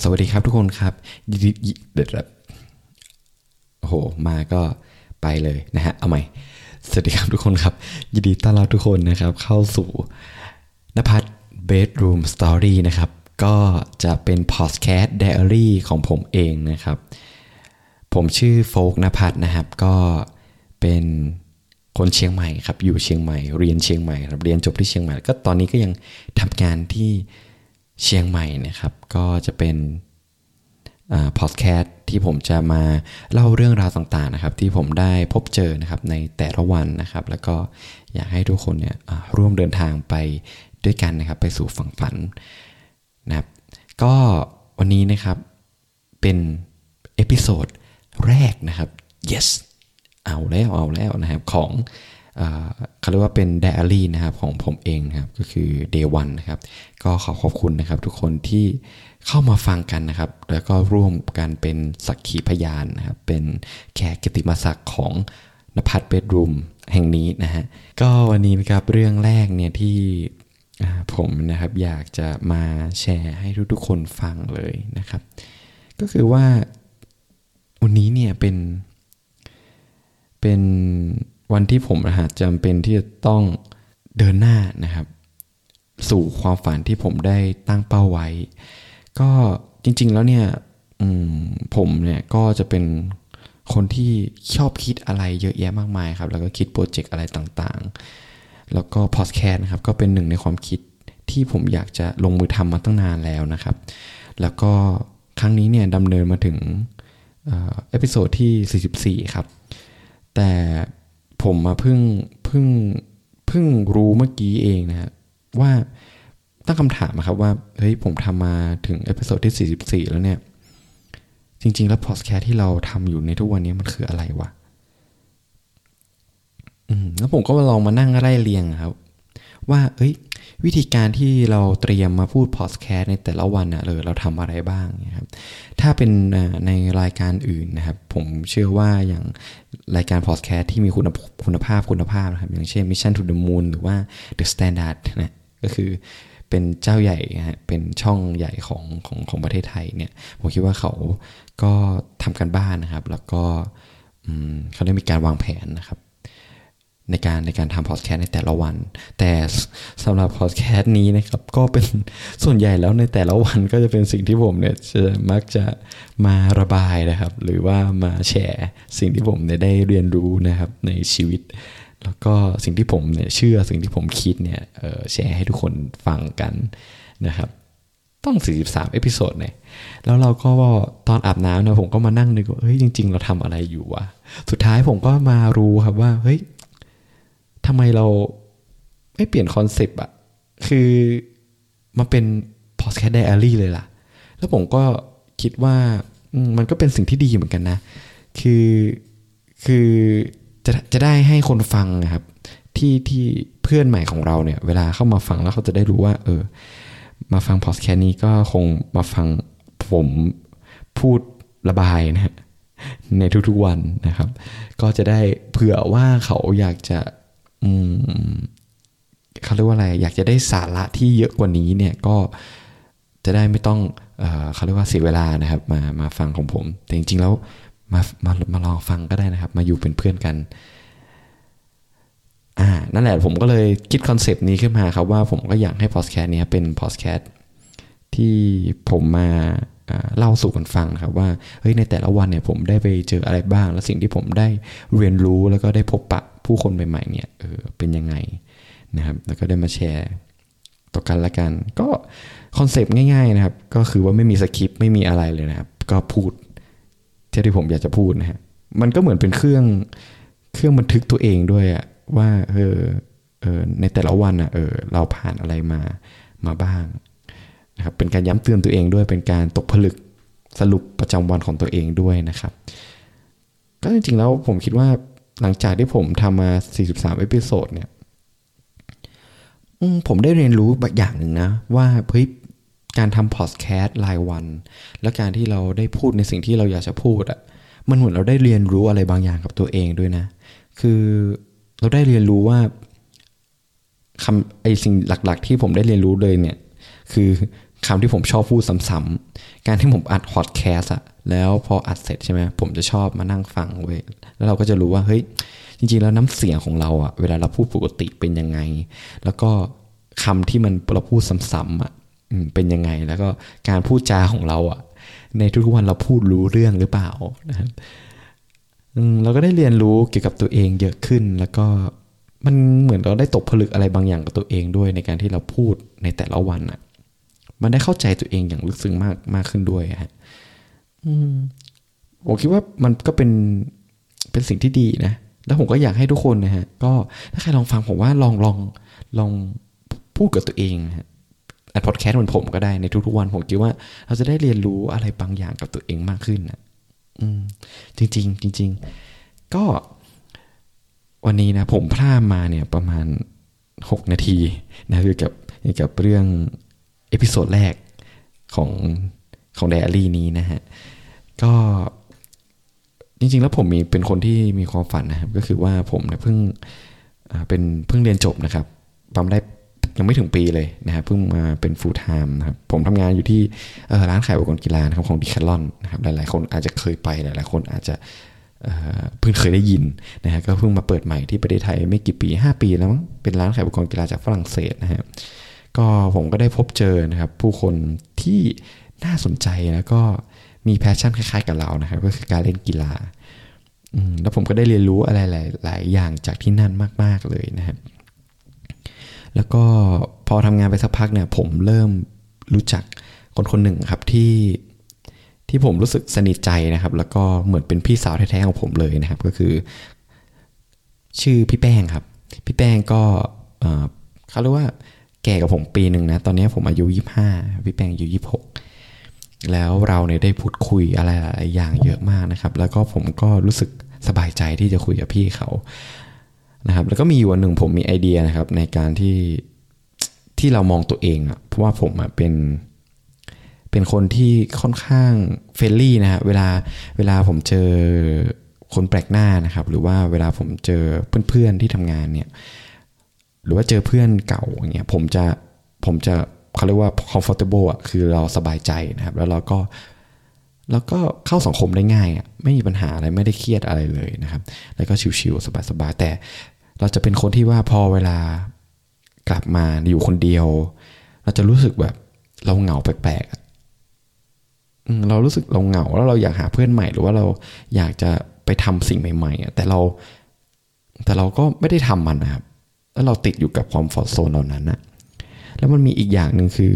สวัสดีครับทุกคนครับยินดียิเด็ดแบบโหมาก็ไปเลยนะฮะ เอาใหม่ สวัสดีครับทุกคนครับ ยินดีต้อนรับทุกคนนะครับ เข้าสู่นภัทร Bedroom Story นะครับ ก็จะเป็น podcast diary ของผมเองนะครับ ผมชื่อโฟกนภัทรนะครับ ก็เป็นคนเชียงใหม่ครับ อยู่เชียงใหม่ เรียนเชียงใหม่ครับ เรียนจบที่เชียงใหม่ ก็ตอนนี้ก็ยังทำงานที่ เชียงใหม่นะครับ ก็จะเป็นพอดแคสต์ที่ผมจะมาเล่าเรื่องราวต่างๆนะครับ ที่ผมได้พบเจอนะครับในแต่ละวันนะครับ แล้วก็อยากให้ทุกคนเนี่ยร่วมเดินทางไปด้วยกันนะครับ ไปสู่ฝั่งฝันนะครับ ก็วันนี้นะครับเป็น episode แรกนะครับ yes เอาแล้วเอาแล้วนะครับของ เขาเรียกว่าเป็นไดอารี่นะครับของผมเองนะครับก็คือ day one นะครับก็ขอขอบคุณนะครับทุกคนที่เข้ามาฟังกันนะครับ แล้วก็ร่วมกันเป็นสักขีพยานนะครับเป็นแขกกิติมศักดิ์ของนภัทรเบดรูมแห่งนี้นะฮะก็วันนี้นะครับเรื่องแรกเนี่ยที่ผมนะครับอยากจะมาแชร์ให้ทุกๆคนฟังเลยนะครับ ก็คือว่าวันนี้เนี่ยเป็นเป็น วันที่ผมนะฮะจำเป็นที่จะต้องเดินหน้านะครับ สู่ความฝันที่ผมได้ตั้งเป้าไว้ ก็จริง ๆ แล้วเนี่ยมผมเนี่ยก็จะเป็นคนที่ชอบคิดอะไรเยอะแยะมากมายครับ แล้วก็คิดโปรเจกต์อะไรต่างๆ แล้วก็พอดแคสต์นะครับ ก็เป็นหนึ่งในความคิดที่ผมอยากจะลงมือทำมาตั้งนานแล้วนะครับ แล้วก็ครั้งนี้เนี่ยดำเนินมาถึงepisode ที่ 44 ครับ แต่ ผมมาเพิ่งเพิ่งเพิ่งรู้เมื่อกี้เองนะฮะว่าตั้งคำถามนะครับว่าเฮ้ยผมทำมาถึง episode ที่ 44 แล้วเนี่ย จริง ๆ แล้วพอดแคสต์ที่เราทำอยู่ในทุกวันนี้มันคืออะไรวะอืมแล้วผมก็มาลองมานั่งไล่เรียงครับ ว่า เอ้ย วิธีการที่เราเตรียมมาพูดพอดแคสต์ในแต่ละวันน่ะเลยเราทำอะไรบ้างนะครับถ้าเป็นในรายการอื่นนะครับ ผมเชื่อว่าอย่างรายการพอดแคสต์ที่มีคุณคุณภาพคุณภาพนะครับ อย่างเช่น Mission to the Moon หรือว่า The Standard นะก็คือเป็นเจ้าใหญ่นะฮะเป็นช่องใหญ่ของของของประเทศไทยเนี่ยผมคิดว่าเขาก็ทำกันบ้านนะครับ แล้วก็เขาได้มีการวางแผนนะครับ ในการในการทำพอดแคสต์ในแต่ละวัน แต่สำหรับพอดแคสต์นี้นะครับ ก็เป็นส่วนใหญ่แล้วในแต่ละวันก็จะเป็นสิ่งที่ผมเนี่ยจะมักจะมาระบายนะครับ หรือว่ามาแชร์สิ่งที่ผมเนี่ยได้เรียนรู้นะครับในชีวิต แล้วก็สิ่งที่ผมเนี่ยเชื่อสิ่งที่ผมคิดเนี่ยแชร์ให้ทุกคนฟังกันนะครับ ตั้ง 43 episode เนี่ยแล้วเราก็ตอนอาบน้ำนะผมก็มานั่งนึกว่าเฮ้ยจริง ๆ เราทำอะไรอยู่วะสุดท้ายผมก็มารู้ครับว่าเฮ้ย ทำไมเราไม่เปลี่ยนคอนเซปต์อะคือมาเป็นพอดแคสต์ไดอารี่เลยล่ะ แล้วผมก็คิดว่ามันก็เป็นสิ่งที่ดีเหมือนกันนะ คือคือจะจะได้ให้คนฟังนะครับ ที่ที่เพื่อนใหม่ของเราเนี่ย เวลาเข้ามาฟังแล้วเขาจะได้รู้ว่า เออ มาฟังพอดแคสต์นี้ก็คงมาฟังผมพูดระบายนะฮะในทุกๆวันนะครับ ก็จะได้เผื่อว่าเขาอยากจะ อืมเขาเรียกว่าอะไร อยากจะได้สาระที่เยอะกว่านี้เนี่ยก็จะได้ไม่ต้องเอเขาเรียกว่าเสียเวลานะครับ มามาฟังของผม แต่จริงๆแล้วมามามาลองฟังก็ได้นะครับ มาอยู่เป็นเพื่อนกันอ่านั่นแหละผมก็เลยคิดคอนเซปต์นี้ขึ้นมาครับว่าผมก็อยากให้พอดแคสต์นี้เป็นพอดแคสต์ที่ผมมา เล่าสู่กันฟังครับว่าเฮ้ยในแต่ละวันเนี่ยผมได้ไปเจออะไรบ้าง และสิ่งที่ผมได้เรียนรู้แล้วก็ได้พบปะผู้คนใหม่ๆเนี่ยเออเป็นยังไงนะครับแล้วก็ได้มาแชร์ต่อกันละกัน ก็คอนเซปต์ง่ายๆนะครับ ก็คือว่าไม่มีสคริปต์ไม่มีอะไรเลยนะครับ ก็พูดที่ผมอยากจะพูดนะฮะมันก็เหมือนเป็นเครื่องเครื่องบันทึกตัวเองด้วยอะว่าเออเออในแต่ละวันอะเออเราผ่านอะไรมามาบ้าง นะครับเป็นการย้ำเตือนตัวเองด้วยเป็นการตกผลึกสรุปประจำวันของตัวเองด้วยนะครับ ก็จริงๆแล้วผมคิดว่าหลังจากที่ผมทำมา 43 episode เนี่ยผมได้เรียนรู้บางอย่างหนึ่งนะ ว่าเฮ้ยการทำพอดแคสต์รายวัน และการที่เราได้พูดในสิ่งที่เราอยากจะพูดอะมันเหมือนเราได้เรียนรู้อะไรบางอย่างกับตัวเองด้วยนะ คือเราได้เรียนรู้ว่าคำไอสิ่งหลัก ๆ ที่ผมได้เรียนรู้เลยเนี่ย คือ คำที่ผมชอบพูดซ้ำๆการที่ผมอัดพอดแคสอะแล้วพออัดเสร็จใช่ไหมผมจะชอบมานั่งฟังเว้ยแล้วเราก็จะรู้ว่าเฮ้ยจริงๆ แล้วน้ำเสียงของเราอะเวลาเราพูดปกติเป็นยังไง แล้วก็คำที่มันเราพูดซ้ำๆอะเป็นยังไง แล้วก็การพูดจาของเราอะในทุกๆวันเราพูดรู้เรื่องหรือเปล่านะครับอืมเราก็ได้เรียนรู้เกี่ยวกับตัวเองเยอะขึ้นแล้วก็มันเหมือนเราได้ตกผลึกอะไรบางอย่างกับตัวเองด้วยในการที่เราพูดในแต่ละวันอะ มันได้เข้าใจตัวเองอย่างลึกซึ้งมากมากขึ้นด้วยอะฮะผมคิดว่ามันก็เป็นเป็นสิ่งที่ดีนะ แล้วผมก็อยากให้ทุกคนนะฮะ ก็ถ้าใครลองฟังผมว่าลองลองลองพูดกับตัวเองนะฮะอัดพอดแคสต์เหมือนผมก็ได้ในทุกๆวันผมคิดว่าเราจะได้เรียนรู้อะไรบางอย่างกับตัวเองมากขึ้นนะอืม จริง ๆ จริง ๆ ก็วันนี้นะผมพลาดมาเนี่ยประมาณหกนาทีนะคือกับเกี่ยวกับเรื่อง episode แรกของของไดอารี่นี้นะฮะ ก็จริงๆ แล้วผมมีเป็นคนที่มีความฝันนะครับ ก็คือว่าผมเนี่ยเพิ่งเป็นเพิ่งเรียนจบนะครับปั๊มได้ยังไม่ถึงปีเลยนะครับเพิ่งมาเป็น full time นะครับผมทำงานอยู่ที่ร้านขายอุปกรณ์กีฬานะครับของดิคาลอนนะครับหลายๆ คนอาจจะเคยไปหลายๆคนอาจจะเอ่อเพิ่งเคยได้ยินนะฮะก็เพิ่งมาเปิดใหม่ที่ประเทศไทยไม่กี่ปี 5 ปีแล้วมั้งเป็นร้านขายอุปกรณ์กีฬาจากฝรั่งเศสนะฮะ ก็ผมก็ได้พบเจอนะครับ ผู้คนที่น่าสนใจแล้วก็มีแพชชั่นคล้ายๆกับเรานะครับ ก็คือการเล่นกีฬาแล้วผมก็ได้เรียนรู้อะไรหลาย ๆ อย่างจากที่นั่นมาก ๆ เลยนะครับ แล้วก็พอทำงานไปสักพักเนี่ย ผมเริ่มรู้จักคนคนหนึ่งครับที่ที่ผมรู้สึกสนิทใจนะครับ แล้วก็เหมือนเป็นพี่สาวแท้ ๆ ของผมเลยนะครับ ก็คือ ชื่อพี่แป้งครับ พี่แป้งก็เขาเรียกว่า แก่กับผมปีหนึ่งนะ ตอนนี้ผมอายุยี่ห้าพี่แปงอายุยี่หกแล้วเราเนี่ยได้พูดคุยอะไรหลายอย่างเยอะมากนะครับ แล้วก็ผมก็รู้สึกสบายใจที่จะคุยกับพี่เขานะครับ แล้วก็มีอยู่วันหนึ่งผมมีไอเดียนะครับ ในการที่ที่เรามองตัวเองอะเพราะว่าผมอะเป็นเป็นคนที่ค่อนข้าง friendly นะฮะเวลาเวลาผมเจอคนแปลกหน้านะครับ หรือว่าเวลาผมเจอเพื่อนๆที่ทำงานเนี่ย หรือว่าเจอเพื่อนเก่าอย่างเงี้ยผมจะผมจะเขาเรียกว่า comfortable อะคือเราสบายใจนะครับ แล้วเราก็แล้วก็เข้าสังคมได้ง่ายอะไม่มีปัญหาอะไรไม่ได้เครียดอะไรเลยนะครับ แล้วก็ชิวๆสบายๆแต่เราจะเป็นคนที่ว่าพอเวลากลับมาอยู่คนเดียว เราจะรู้สึกแบบเราเหงาแปลกๆเรารู้สึกเราเหงาแล้วเราอยากหาเพื่อนใหม่ หรือว่าเราอยากจะไปทำสิ่งใหม่ๆอะแต่เรา แต่เราก็ไม่ได้ทำมันนะครับ แล้วเราติดอยู่กับ comfort zone เหล่านั้นนะแล้วมันมีอีกอย่างหนึ่งคือ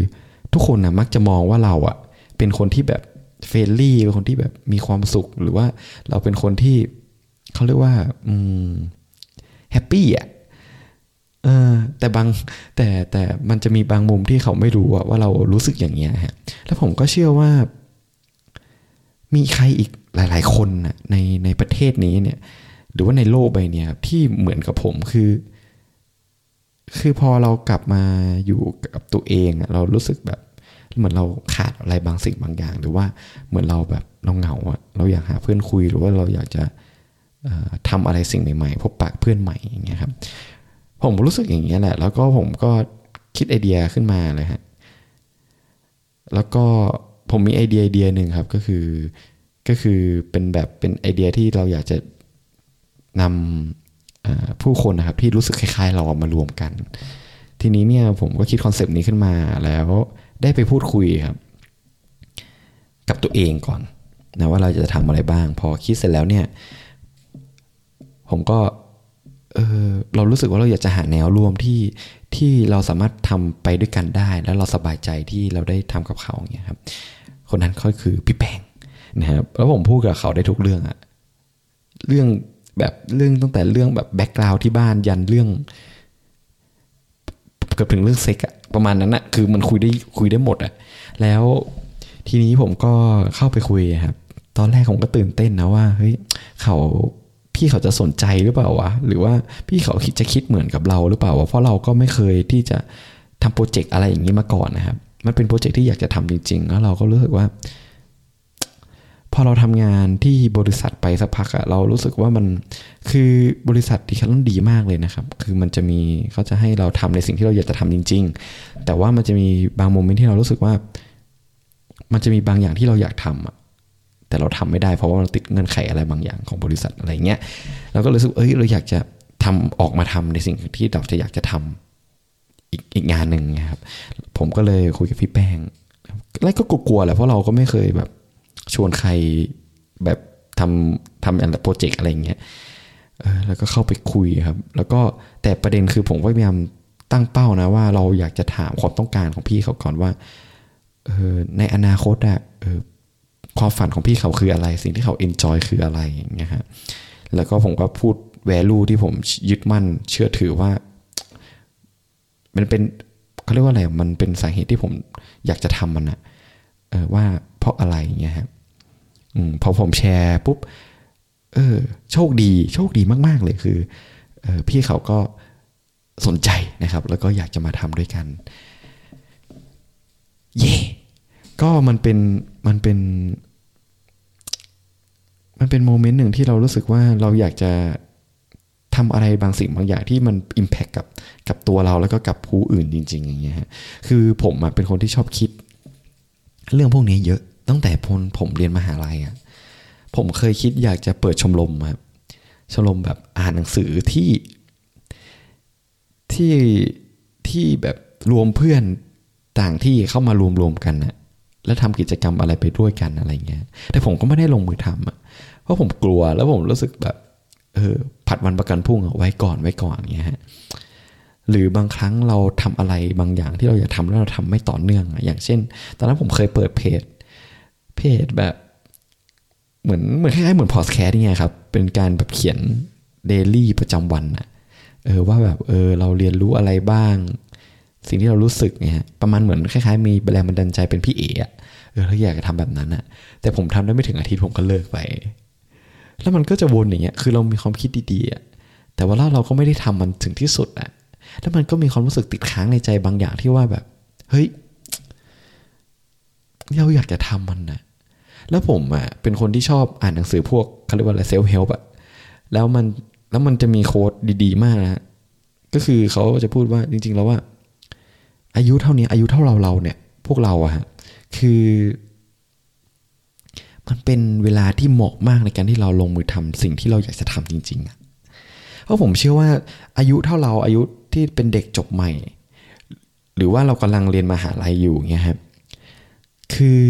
ทุกคนนะมักจะมองว่าเราอะเป็นคนที่แบบ friendly เป็นคนที่แบบมีความสุขหรือว่าเราเป็นคนที่เขาเรียกว่าอืม happy อะเออแต่บางแต่แต่มันจะมีบางมุมที่เขาไม่รู้ว่าเรารู้สึกอย่างเงี้ยฮะแล้วผมก็เชื่อว่า มีใครอีกหลาย ๆ คนนะในในประเทศนี้เนี่ย หรือว่าในโลกใบนี้ครับที่เหมือนกับผมคือ คือพอเรากลับมาอยู่กับตัวเองอะเรารู้สึกแบบเหมือนเราขาดอะไรบางสิ่งบางอย่าง หรือว่าเหมือนเราแบบเราเหงาอะเราอยากหาเพื่อนคุยหรือว่าเราอยากจะเอ่อทำอะไรสิ่งใหม่ๆพบปะเพื่อนใหม่อย่างเงี้ยครับ ผมรู้สึกอย่างนี้ยแหละ แล้วก็ผมก็คิดไอเดียขึ้นมาเลยฮะแล้วก็ผมมีไอเดียไอเดียหนึ่งครับก็คือก็คือเป็นแบบเป็นไอเดียที่เราอยากจะนำ ผู้คนนะครับที่รู้สึกคล้ายๆ เรามารวมกัน ทีนี้เนี่ยผมก็คิด concept นี้ขึ้นมาแล้วได้ไปพูดคุยครับ กับตัวเองก่อนนะว่าเราจะทำอะไรบ้าง พอคิดเสร็จแล้วเนี่ย ผมก็เออเรารู้สึกว่าเราอยากจะหาแนวร่วมที่ที่เราสามารถทำไปด้วยกันได้ แล้วเราสบายใจที่เราได้ทำกับเขาอย่างเงี้ยครับ คนนั้นก็คือพี่แปงนะครับแล้วผมพูดกับเขาได้ทุกเรื่องอะเรื่อง แบบเรื่องตั้งแต่เรื่องแบบแบ็กกราวที่บ้านยันเรื่องเกือบถึงเรื่องเซ็กอะประมาณนั้นอะคือมันคุยได้คุยได้หมดอะแล้วทีนี้ผมก็เข้าไปคุยครับ ตอนแรกผมก็ตื่นเต้นนะว่าเฮ้ยเขาพี่เขาจะสนใจหรือเปล่าวะหรือว่าพี่เขาคิดจะคิดเหมือนกับเราหรือเปล่าวะเพราะเราก็ไม่เคยที่จะทำโปรเจกต์อะไรอย่างนี้มาก่อนนะครับ มันเป็นโปรเจกต์ที่อยากจะทำจริงๆแล้วเราก็รู้สึกว่า อเราทำงานที่บริษัทไปสักพักอะเรารู้สึกว่ามันคือบริษัทดีแคลอนดีมากเลยนะครับ คือมันจะมีเขาจะให้เราทำในสิ่งที่เราอยากจะทำจริง ๆ แต่ว่ามันจะมีบางโมเมนต์ที่เรารู้สึกว่า มันจะมีบางอย่างที่เราอยากทำอะแต่เราทำไม่ได้เพราะว่าเราติดเงื่อนไขอะไรบางอย่างของบริษัทอะไรเงี้ยเราก็รู้สึกเอ้ยเราอยากจะทำออกมาทำในสิ่งที่เราจะอยากจะทำอีกอีกงานหนึ่งนะครับ ผมก็เลยคุยกับพี่แป้งแล้วก็กลัวๆแหละเพราะเราก็ไม่เคยแบบ ชวนใครแบบทำทำอะไรโปรเจกต์อะไรเงี้ยแล้วก็เข้าไปคุยครับ แล้วก็แต่ประเด็นคือผมก็พยายามตั้งเป้านะว่าเราอยากจะถามความต้องการของพี่เขาก่อนว่าออในอนาคตอะออความฝันของพี่เขาคืออะไร สิ่งที่เขาเอนจอยคืออะไรอย่างเงี้ยฮะแล้วก็ผมก็พูดแวลูที่ผมยึดมั่นเชื่อถือว่า มันเป็นเขาเรียกว่าอะไรมันเป็นสาเหตุที่ผมอยากจะทำมันอะออว่าเพราะอะไรอย่างเงี้ยครับ อพอผมแชร์ปุ๊บเออ โชคดี โชคดีมากๆเลยคือออพี่เขาก็สนใจนะครับ แล้วก็อยากจะมาทำด้วยกัน เย่ก็มันเป็นมันเป็น มันเป็นโมเมนต์หนึ่งที่เรารู้สึกว่าเราอยากจะทำอะไรบางสิ่งบางอย่างที่มันอิมแพคกับกับตัวเราแล้วก็กับผู้อื่นจริง ๆ อย่างเงี้ยฮะคือผมอะเป็นคนที่ชอบคิด เรื่องพวกนี้เยอะ ตั้งแต่พนผมเรียนมหาลัยอะผมเคยคิดอยากจะเปิดชมรมครับชมรมแบบอ่านหนังสือที่ที่ที่แบบรวมเพื่อนต่างที่เข้ามารวมรวมกันนะแล้วทำกิจกรรมอะไรไปด้วยกันอะไรเงี้ย แต่ผมก็ไม่ได้ลงมือทำอะเพราะผมกลัวแล้วผมรู้สึกแบบเออผัดวันประกันพรุ่งเอาไว้ก่อนไว้ก่อนเงี้ยฮะหรือบางครั้งเราทำอะไรบางอย่างที่เราอยากทำแล้วเราทำไม่ต่อเนื่องอะอย่างเช่น ตอนนั้นผมเคยเปิดเพจ เพจแบบเหมือนเหมือนคล้ายๆเหมือนพอดแคสต์นี่ไงครับ เป็นการแบบเขียนเดลี่ประจำวันอะเออว่าแบบเออเราเรียนรู้อะไรบ้าง สิ่งที่เรารู้สึกเนี่ยประมาณเหมือนคล้ายๆมีแรงบันดาลใจเป็นพี่เอ๋อะเออถ้าอยากจะทำแบบนั้นอะแต่ผมทำได้ไม่ถึงอาทิตย์ผมก็เลิกไป แล้วมันก็จะวนอย่างเงี้ยคือเรามีความคิดดีๆอะแต่ว่าเราก็ไม่ได้ทำมันถึงที่สุดอะแล้วมันก็มีความรู้สึกติดค้างในใจบางอย่างที่ว่าแบบ เฮ้ยเราอยากจะทำมันนะ แล้วผมอะเป็นคนที่ชอบอ่านหนังสือพวกเขาเรียกว่าอะไรเซลฟ์เฮลป์อะแล้วมันแล้วมันจะมีโค้ดดีๆ มากนะก็คือเขาจะพูดว่าจริง ๆ แล้วว่า อายุเท่านี้อายุเท่าเราเราเนี่ย พวกเราอะฮะคือ มันเป็นเวลาที่เหมาะมากในการที่เราลงมือทำสิ่งที่เราอยากจะทำจริงๆอะเพราะผมเชื่อว่าอายุเท่าเราอายุที่เป็นเด็กจบใหม่ หรือว่าเรากำลังเรียนมหาลัยอยู่เงี้ยครับคือ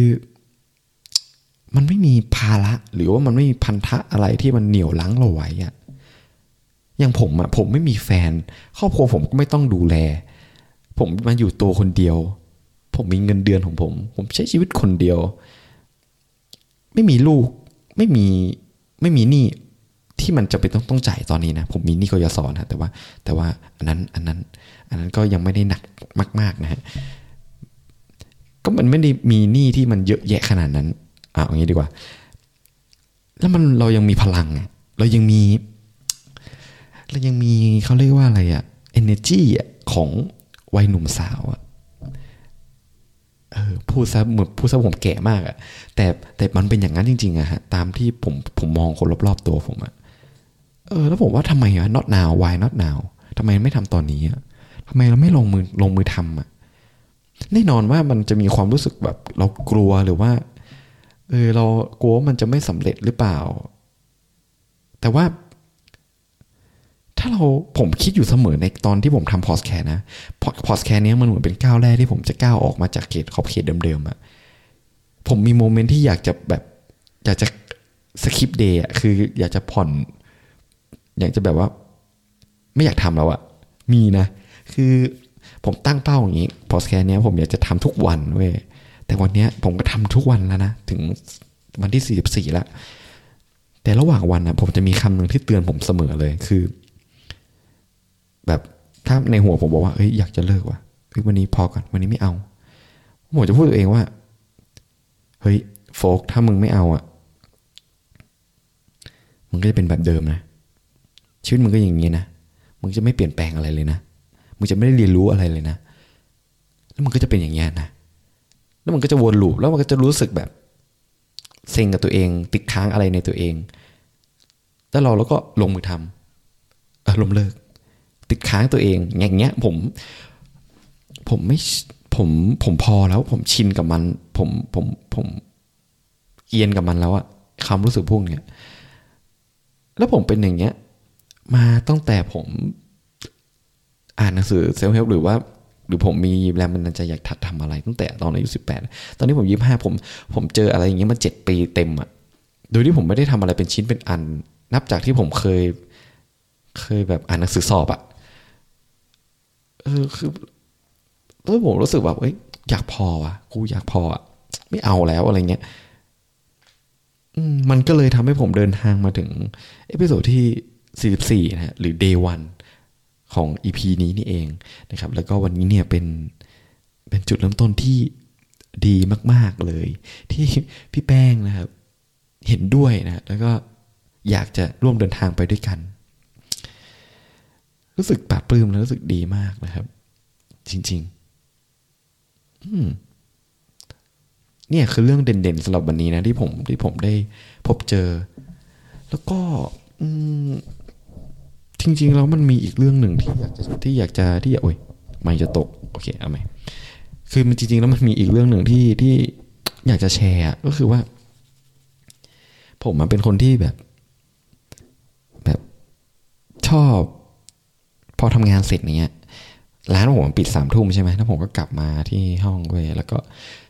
มันไม่มีภาระหรือว่ามันไม่มีพันธะอะไรที่มันเหนี่ยวลังเราไว้อะอย่างผมอะผมไม่มีแฟน ครอบครัวผมก็ไม่ต้องดูแล ผมมาอยู่ตัวคนเดียว ผมมีเงินเดือนของผม ผมใช้ชีวิตคนเดียว ไม่มีลูกไม่มีไม่มีหนี้ที่มันจะเป็นต้องต้องจ่ายตอนนี้นะ ผมมีหนี้กยศนะแต่ว่า แต่ว่าอันนั้นอันนั้น อันนั้นก็ยังไม่ได้หนักมาก ๆ นะฮะก็มันไม่ได้มีหนี้ที่มันเยอะแยะขนาดนั้น อะอย่างนี้ดีกว่า แล้วมันเรายังมีพลัง เรายังมี เรายังมีเขาเรียกว่าอะไรอะ energy อะของวัยหนุ่มสาวอะเออพูดซะเหมือนพูดซะผมแก่มากอะแต่แต่มันเป็นอย่างนั้นจริงๆอะฮะตามที่ผมผมมองคนรอบๆตัวผมอะเออ แล้วผมว่าทำไมอะ not now why not now ทำไมไม่ทำตอนนี้อะทำไมเราไม่ลงมือลงมือทำอะแน่นอนว่ามันจะมีความรู้สึกแบบเรากลัวหรือว่า เออเรากลัวมันจะไม่สำเร็จหรือเปล่า แต่ว่า ถ้าเราผมคิดอยู่เสมอในตอนที่ผมทำพอดแคสต์นะพอดแคสต์นี้มันเหมือนเป็นก้าวแรกที่ผมจะก้าวออกมาจากเขตขอบเขตเดิมๆอะผมมี moment ที่อยากจะแบบอยากจะ skip day อะคือ อยากจะผ่อน อยากจะแบบว่า ไม่อยากทำแล้วอะมีนะ คือผมตั้งเป้าอย่างนี้พอดแคสต์นี้ผมอยากจะทำทุกวันเว้ย แต่วันนี้ผมก็ทำทุกวันแล้วนะ ถึงวันที่สี่สิบสี่แล้ว แต่ระหว่างวันนะผมจะมีคำหนึ่งที่เตือนผมเสมอเลยคือ แบบถ้าในหัวผมบอกว่าเอ้ยอยากจะเลิกว่ะเฮ้ยวันนี้พอก่อนวันนี้ไม่เอาผมจะพูดตัวเองว่า เฮ้ยโฟกถ้ามึงไม่เอาอะมันก็จะเป็นแบบเดิมนะชีวิตมึงก็อย่างนี้นะมึงจะไม่เปลี่ยนแปลงอะไรเลยนะมึงจะไม่ได้เรียนรู้อะไรเลยนะ แล้วมันก็จะเป็นอย่างนี้นะ แล้วมันก็จะวนลูปแล้วมันก็จะรู้สึกแบบเซ็งกับตัวเอง ติดค้างอะไรในตัวเอง แล้วเราแล้วก็ลงมือทำเออลมเลิก ติดค้างตัวเองอย่างเงี้ยผม ผมไม่ผผมผมพอแล้วผมชินกับมัน ผมผมผมเอียนกับมันแล้วอะความรู้สึกพวกเนี้ยแล้วผมเป็นอย่างเงี้ย มาตั้งแต่ผมอ่านหนังสือเซลฟ์เฮลหรือว่า หรือผมมีแรงบันดาลใจอยากถัดทำอะไรตั้งแต่ตอนอายุสิบแปดตอนนี้ผมยี่ห้าผมผมเจออะไรอย่างเงี้ยมาเจ็ดปีเต็มอะโดยที่ผมไม่ได้ทำอะไรเป็นชิ้นเป็นอัน นับจากที่ผมเคย เคยแบบอ่านหนังสือสอบอะเออคือแล้วผมรู้สึกแบบเอ้ยอยากพออะกูอยากพออะไม่เอาแล้วอะไรเงี้ยมันก็เลยทำให้ผมเดินทางมาถึง episode ที่ 44 นะฮะ หรือ day one ของ EP นี้นี่เองนะครับ แล้วก็วันนี้เนี่ยเป็นเป็นจุดเริ่มต้นที่ดีมาก ๆเลย ที่พี่แป้งนะครับ เห็นด้วยนะแล้วก็อยากจะร่วมเดินทางไปด้วยกัน รู้สึกปลาปลื้มแล้วรู้สึกดีมากนะครับ จริง ๆ อืมเนี่ยคือเรื่องเด่นๆสำหรับวันนี้นะที่ผมที่ผมได้พบเจอ แล้วก็จ ริง ๆ แล้วมันมีอีกเรื่องหนึ่งที่อยากจะที่อยากจะที่โอ้ยไม่จะตกโอเคเอาไหมคือมันจริง ๆ แล้วมันมีอีกเรื่องหนึ่งที่ที่อยากจะแชร์ก็คือว่า ผมมันเป็นคนที่แบบ แบบชอบ พอทำงานเสร็จเนี้ยร้านผมปิดสามทุ่มใช่ไหมแล้วผมก็กลับมาที่ห้องเว้ยแล้วก็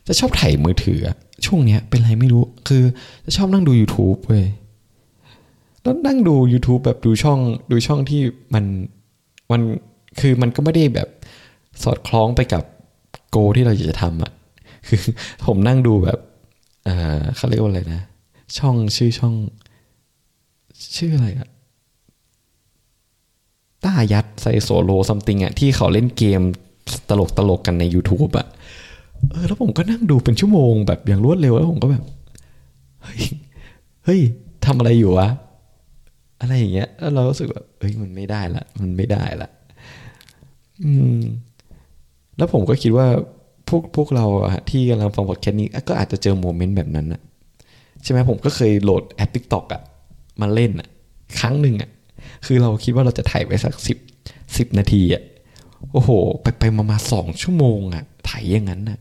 จะชอบถ่ายมือถือ ช่วงเนี้ยเป็นไรไม่รู้ คือจะชอบนั่งดู YouTube เว้ย แล้วนั่งดู YouTube แบบดูช่องดูช่องที่มันมันคือมันก็ไม่ได้แบบสอดคล้องไปกับโกที่เราอยากจะทำอะคือผมนั่งดูแบบเออเขาเรียกว่าอะไรนะ ช่องชื่อช่อง ชื่ออะไรอะต้ายัดไซโซโลซัมติงอะที่เขาเล่นเกมตลกตลกกันใน YouTube อะเออแล้วผมก็นั่งดูเป็นชั่วโมงแบบอย่างรวดเร็วแล้วผมก็แบบ เฮ้ยเฮ้ยทำอะไรอยู่วะ อะไรอย่างเงี้ยแล้วเรารู้สึกแบบเฮ้ยมันไม่ได้ละมันไม่ได้ละอืม แล้วผมก็คิดว่าพวกพวกเราอะที่กำลังฟังพอดแคสต์นี้ก็อาจจะเจอ moment แบบนั้นอะใช่ไหมผมก็เคยโหลดแอป TikTok อะมาเล่นอะครั้งหนึ่งอะคือเราคิดว่าเราจะถ่ายไปสักสิบสิบนาทีอะโอ้โห ไปไปมามาสองชั่วโมงอะถ่ายอย่างนั้นอะ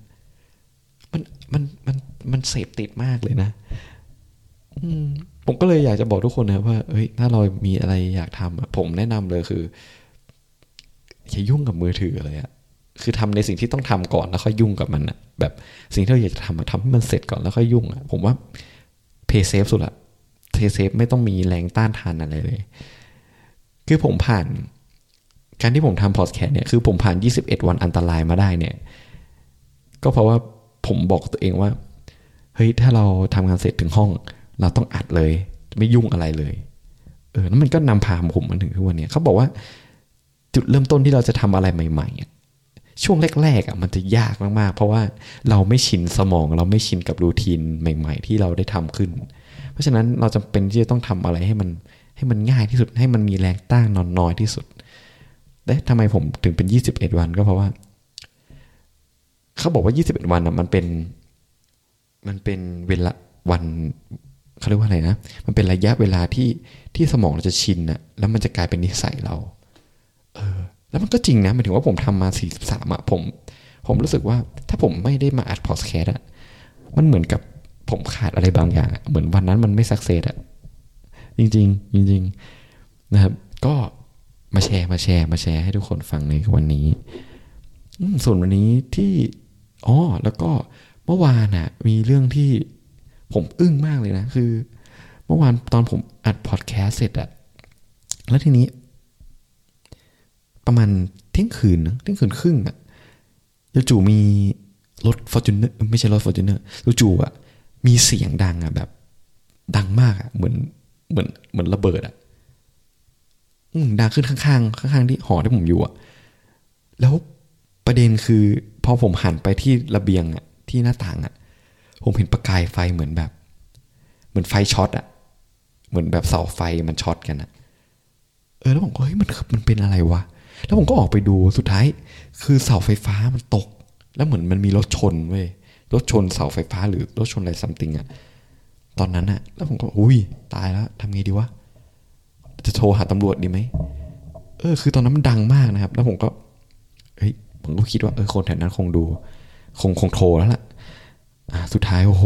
มันมันมันมันเสพติดมากเลยนะ ผมก็เลยอยากจะบอกทุกคนนะว่าเฮ้ยถ้าเรามีอะไรอยากทำผมแนะนำเลยคืออย่ายุ่งกับมือถือเลยอะคือทำในสิ่งที่ต้องทำก่อนแล้วค่อยยุ่งกับมันอะแบบสิ่งที่เราอยากจะทำทำให้มันเสร็จก่อนแล้วค่อยยุ่งอะผมว่า play safe สุดละ play safe ไม่ต้องมีแรงต้านทานอะไรเลย คือผมผ่าน การที่ผมทำพอดแคสต์เนี่ยคือผมผ่าน 21 วันอันตรายมาได้เนี่ย ก็เพราะว่าผมบอกตัวเองว่า เฮ้ยถ้าเราทำงานเสร็จถึงห้อง เราต้องอัดเลย ไม่ยุ่งอะไรเลย เออแล้วมันก็นำพาผมมาถึงทุกวันนี้เขาบอกว่า จุดเริ่มต้นที่เราจะทำอะไรใหม่ๆช่วงแรกๆอะมันจะยากมากๆ เพราะว่าเราไม่ชินสมอง เราไม่ชินกับรูทีนใหม่ ๆ ที่เราได้ทำขึ้น เพราะฉะนั้นเราจำเป็นที่จะต้องทำอะไรให้มันให้มันง่ายที่สุดให้มันมีแรงต้านนอนน้อยที่สุดแต่ทำไมผมถึงเป็นยี่สิบเอ็ดวันก็เพราะว่า เขาบอกว่า 21 วันอะมันเป็น มันเป็นเวลาวัน เขาเรียกว่าอะไรนะ มันเป็นระยะเวลาที่ที่สมองเราจะชินอะแล้วมันจะกลายเป็นนิสัยเรา เออ แล้วมันก็จริงนะหมายถึงว่าผมทำมา43อะผม ผมรู้สึกว่าถ้าผมไม่ได้มาอัดพอดแคสต์อะมันเหมือนกับผมขาดอะไรบางอย่าง เหมือนวันนั้นมันไม่สักเซสอะจริงๆจริงๆนะครับ ก็มาแชร์มาแชร์ มาแชร์ให้ทุกคนฟังในวันนี้ส่วนวันนี้ที่อ๋อแล้วก็เมื่อวานน่ะมีเรื่องที่ ผมอึ้งมากเลยนะ คือ เมื่อวานตอนผมอัดพอดแคสต์เสร็จอะแล้วทีนี้ ประมาณเที่ยงคืนนะเที่ยงคืนครึ่งอะจู่ๆมีรถ Fortuner ไม่ใช่รถ Fortuner จู่ๆอะมีเสียงดังอะแบบ ดังมากอะเหมือนเหมือนเหมือนระเบิดอะดังขึ้นข้างๆข้างๆที่หอที่ผมอยู่อะแล้วประเด็นคือ พอผมหันไปที่ระเบียงอะที่หน้าต่างอะ ผมเห็นประกายไฟเหมือนแบบ เหมือนไฟช็อตอะเหมือนแบบเสาไฟมันช็อตกันอะเออแล้วผมก็เฮ้ยมันมันเป็นอะไรวะแล้วผมก็ออกไปดูสุดท้าย คือเสาไฟฟ้ามันตก แล้วเหมือนมันมีรถชนเว้ยรถชนเสาไฟฟ้าหรือรถชนอะไรซัมติงอะตอนนั้นอะแล้วผมก็อุ้ยตายแล้วทำไงดีวะจะโทรหาตำรวจดีไหมเออ คือตอนนั้นมันดังมากนะครับ แล้วผมก็เฮ้ยผมก็คิดว่าเออคนแถวนั้นคงดู คงคงโทรแล้วล่ะ สุดท้ายโอ้โห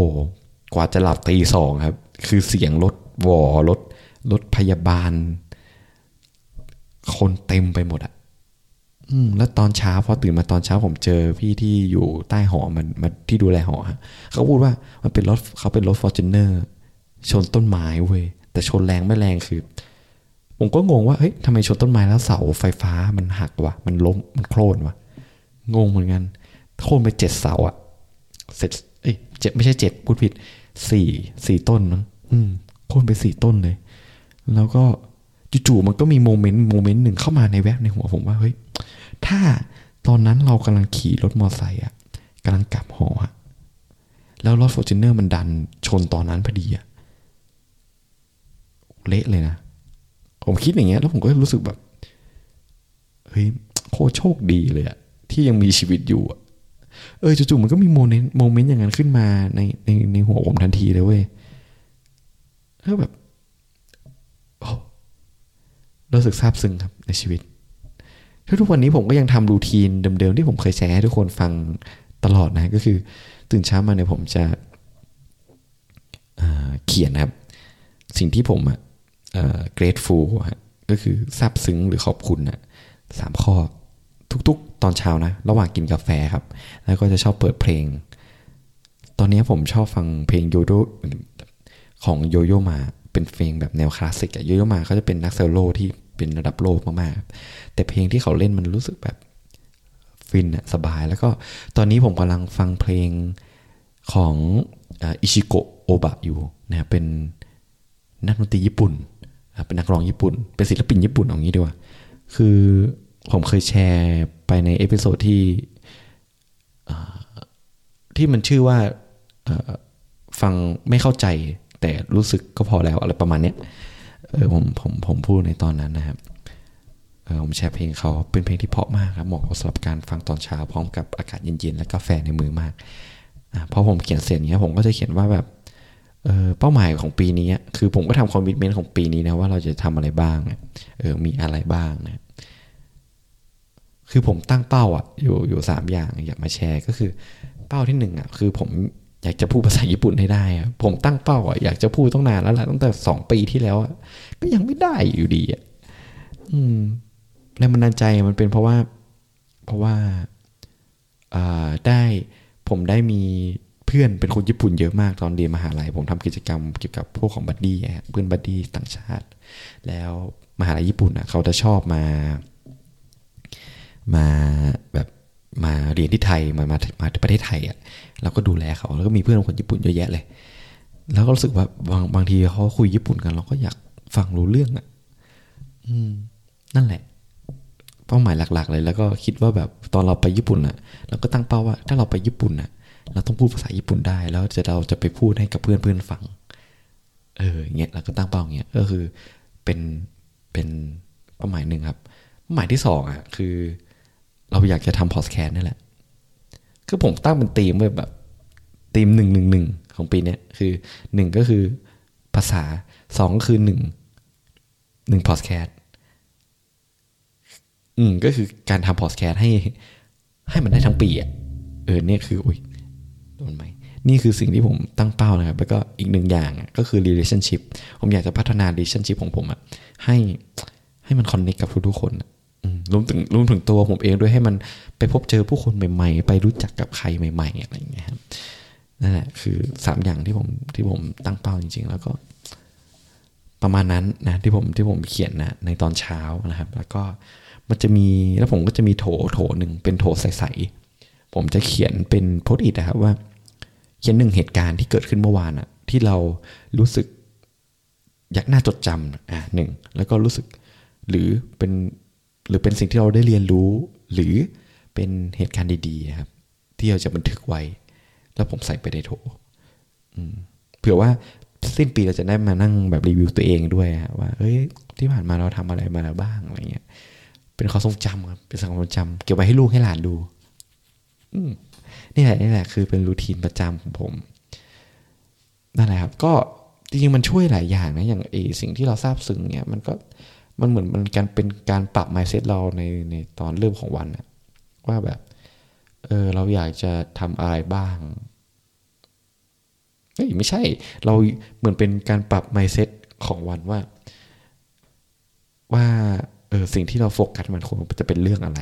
กว่าจะหลับตีสองครับ คือเสียงรถวอรถรถพยาบาล คนเต็มไปหมดอะอืมแล้วตอนเช้าพอตื่นมาตอนเช้าผมเจอพี่ที่อยู่ใต้หอมันมาที่ดูแลหอฮะเขาพูดว่ามันเป็นรถเขาเป็นรถฟอร์จูเนอร์ชนต้นไม้เว้ยแต่ชนแรงไม่แรงคือ ผมก็งงว่าเฮ้ยทำไมชนต้นไม้แล้วเสาไฟฟ้ามันหักวะมันล้มมันโคลนวะงงเหมือนกันโคลนไปเจ็ดเสาอะเสร็จ เอ้ยเจ็ดไม่ใช่เจ็ดพูดผิดสี่สี่ต้นมั้งอืมโค่นไปสี่ต้นเลย แล้วก็จู่ๆมันก็มี moment moment หนึ่งเข้ามาในแวบในหัวผมว่าเฮ้ยถ้าตอนนั้นเรากำลังขี่รถมอเตอร์ไซค์อะกำลังกลับหออะแล้วรถ Fortuner มันดันชนตอนนั้นพอดีอะเละเลยนะ ผมคิดอย่างเงี้ย แล้วผมก็รู้สึกแบบ เฮ้ย โคตรโชคดีเลยอะที่ยังมีชีวิตอยู่อะ เออจู่ๆมันก็มีโมเมนต์โมเมนต์อย่างนั้นขึ้นมาในในในหัวผมทันทีเลยเว้ยแล้วแบบโอ้รู้สึกซาบซึ้งครับในชีวิตทุกวันนี้ผมก็ยังทำรูทีนเดิมๆที่ผมเคยแชร์ให้ทุกคนฟังตลอดนะก็คือตื่นเช้ามาเนี่ยผมจะเขียนนะครับ สิ่งที่ผมอะ grateful ก็คือซาบซึ้งหรือขอบคุณนะสามข้อ ทุกๆ ตอนเช้านะ ระหว่างกินกาแฟครับ แล้วก็จะชอบเปิดเพลง ตอนนี้ผมชอบฟังเพลงโยโย่ของโยโย่มา เป็นเพลงแบบแนวคลาสสิกอะโยโย่มาเขาจะเป็นนักเซโลที่เป็นระดับโลกมากๆ แต่เพลงที่เขาเล่นมันรู้สึกแบบฟินอะสบาย แล้วก็ตอนนี้ผมกำลังฟังเพลงของอิจิโกะ อาโอบะอยู่นะเป็นนักดนตรีญี่ปุ่น เป็นนักร้องญี่ปุ่น เป็นศิลปินญี่ปุ่นอย่างนี้ดีกว่า คือ ผมเคยแชร์ไปใน episode ที่ที่มันชื่อว่าฟังไม่เข้าใจแต่รู้สึกก็พอแล้วอะไรประมาณเนี้ยเออผมผมผมพูดในตอนนั้นนะครับเออผมแชร์เพลงเขาเป็นเพลงที่เพราะมากครับเหมาะสำหรับการฟังตอนเช้าพร้อมกับอากาศเย็นๆ และกาแฟในมือมากอ่าพอผมเขียนเสร็จเนี้ยผมก็จะเขียนว่าแบบเออเป้าหมายของปีนี้คือผมก็ทำคอมมิชเมนต์ของปีนี้นะว่าเราจะทำอะไรบ้างเออมีอะไรบ้างนะ คือผมตั้งเป้าอะอยู่อยู่สามอย่างอยากมาแชร์ก็คือ เป้าที่หนึ่งอะคือผมอยากจะพูดภาษาญี่ปุ่นให้ได้อะผมตั้งเป้าอะอยากจะพูดต้องนานแล้วแหละตั้งแต่สองปีที่แล้วอะก็ยังไม่ได้อยู่ดีอะอืมแรงบันดาลใจมันเป็นเพราะว่า เพราะว่าอ่าได้ผมได้มีเพื่อนเป็นคนญี่ปุ่นเยอะมากตอนเรียนมหาลัยผมทำกิจกรรมเกี่ยวกับพวกของ buddy เพื่อน buddy ต่างชาติ แล้วมหาลัยญี่ปุ่นอะเขาจะชอบมา มาแบบมาเรียนที่ไทยมามามาประเทศไทยอะเราก็ดูแลเขาแล้วก็มีเพื่อนคนญี่ปุ่นเยอะแยะเลย แล้วก็รู้สึกว่าบางบางทีเขาคุยญี่ปุ่นกันเราก็อยากฟังรู้เรื่องอะอืม นั่นแหละ เป้าหมายหลัก ๆ เลย แล้วก็คิดว่าแบบตอนเราไปญี่ปุ่นอะ เราก็ตั้งเป้าว่า ถ้าเราไปญี่ปุ่นอะ เราต้องพูดภาษาญี่ปุ่นได้ แล้วจะเราจะไปพูดให้กับเพื่อนเพื่อนฟัง เออเงี้ยเราก็ตั้งเป้าอย่างเงี้ยก็คือเป็นเป็นเป้าหมายหนึ่งครับเป้าหมายที่สองอะคือ เราอยากจะทำพอดแคสต์นี่แหละ คือผมตั้งเป็นธีมไว้แบบธีมหนึ่งหนึ่งหนึ่งของปีนี้คือหนึ่งก็คือภาษาสองก็คือหนึ่งหนึ่งพอดแคสต์อืมก็คือการทำพอดแคสต์ให้ ให้มันได้ทั้งปีอะเออเนี่ยคืออุ้ยโดนไหมนี่คือสิ่งที่ผมตั้งเป้านะครับ แล้วก็อีกหนึ่งอย่างก็คือ relationship ผมอยากจะพัฒนา relationship ของผมอะให้ให้มันคอนเนคกับทุกๆคน รวมถึงรวมถึงตัวผมเองด้วยให้มันไปพบเจอผู้คนใหม่ ๆ ไปรู้จักกับใครใหม่ ๆ อะไรอย่างเงี้ยครับนั่นแหละคือสามอย่างที่ผมที่ผมตั้งเป้าจริง ๆ แล้วก็ ประมาณนั้นนะที่ผมที่ผมเขียนนะในตอนเช้านะครับ แล้วก็มันจะมีแล้วผมก็จะมีโถโถหนึ่งเป็นโถใสๆผมจะเขียนเป็นโพสต์อิทนะครับว่า เขียนหนึ่งเหตุการณ์ที่เกิดขึ้นเมื่อวานอะที่เรารู้สึกอยากน่าจดจำอะหนึ่งแล้วก็รู้สึกหรือเป็น หรือเป็นสิ่งที่เราได้เรียนรู้ หรือเป็นเหตุการณ์ดีๆครับ ที่เราจะบันทึกไว้ แล้วผมใส่ไปในโถเผื่อว่าสิ้นปีเราจะได้มานั่งแบบรีวิวตัวเองด้วยว่าเฮ้ยที่ผ่านมาเราทำอะไรมาแล้วบ้างอะไรเงี้ย เป็นความทรงจำครับเป็นความทรงจำเก็บไว้ให้ลูกให้หลานดู อืนี่แหละนี่แหละคือเป็นรูทีนประจำของผมนั่นแหละครับ ก็จริงๆมันช่วยหลายอย่างนะอย่างเอสิ่งที่เราทราบซึ้งเนี่ย มันก็ มันเหมือนมันการเป็นการปรับ mindset เราในในตอนเริ่มของวันนะว่าแบบ เออเราอยากจะทำอะไรบ้างเอ้ยไม่ใช่ เราเหมือนเป็นการปรับ mindset ของวันว่า ว่าเออสิ่งที่เราโฟกัสมันควรจะเป็นเรื่องอะไร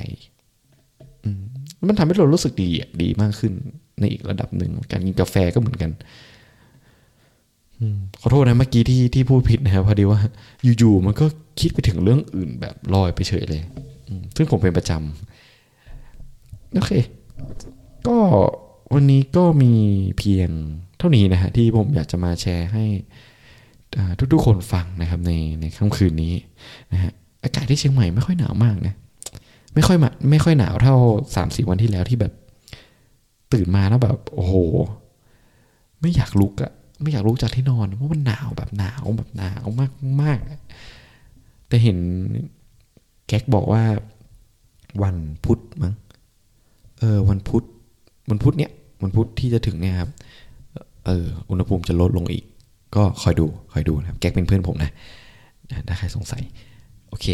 อืมมันทำให้เรารู้สึกดีดีมากขึ้นในอีกระดับหนึ่งการกินกาแฟก็เหมือนกัน ขอโทษนะเมื่อกี้ที่ที่พูดผิดนะครับพอดีว่าอยู่ๆมันก็คิดไปถึงเรื่องอื่นแบบลอยไปเฉยเลยซึ่งผมเป็นประจำโอเค ก็วันนี้ก็มีเพียงเท่านี้นะฮะที่ผมอยากจะมาแชร์ให้ทุกๆคนฟังนะครับในในค่ำคืนนี้นะฮะอากาศที่เชียงใหม่ไม่ค่อยหนาวมากนะไม่ค่อยมาไม่ค่อยหนาวเท่าสามสี่วันที่แล้วที่แบบ ตื่นมาแล้วแบบ โอ้โห ไม่อยากลุกอะ ไม่อยากลุกจากที่นอนเพราะมันหนาวแบบหนาวแบบหนาวมากมากแต่เห็นแก๊กบอกว่า วันพุธมั้งเออ วันพุธวันพุธเนี้ยวันพุธที่จะถึงเนี่ยครับเอออุณหภูมิจะลดลงอีก ก็คอยดูคอยดูนะครับ แก๊กเป็นเพื่อนผมนะถ้าใครสงสัย โอเค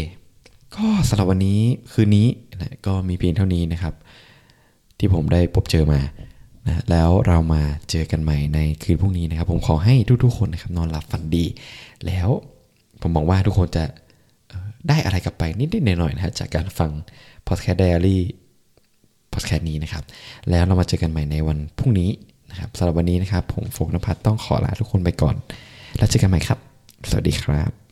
ก็สำหรับวันนี้คืนนี้นะก็มีเพียงเท่านี้นะครับ ที่ผมได้พบเจอมา นะแล้วเรามาเจอกันใหม่ในคืนพรุ่งนี้นะครับ ผมขอให้ทุกๆคนนะครับนอนหลับฝันดี แล้วผมหวังว่าทุกคนจะได้อะไรกลับไปนิดๆหน่อยๆนะฮะจากการฟัง podcast diary podcast นี้นะครับ แล้วเรามาเจอกันใหม่ในวันพรุ่งนี้นะครับสำหรับวันนี้นะครับ ผมโฟกนภัทรต้องขอลาทุกคนไปก่อน แล้วเจอกันใหม่ครับ สวัสดีครับ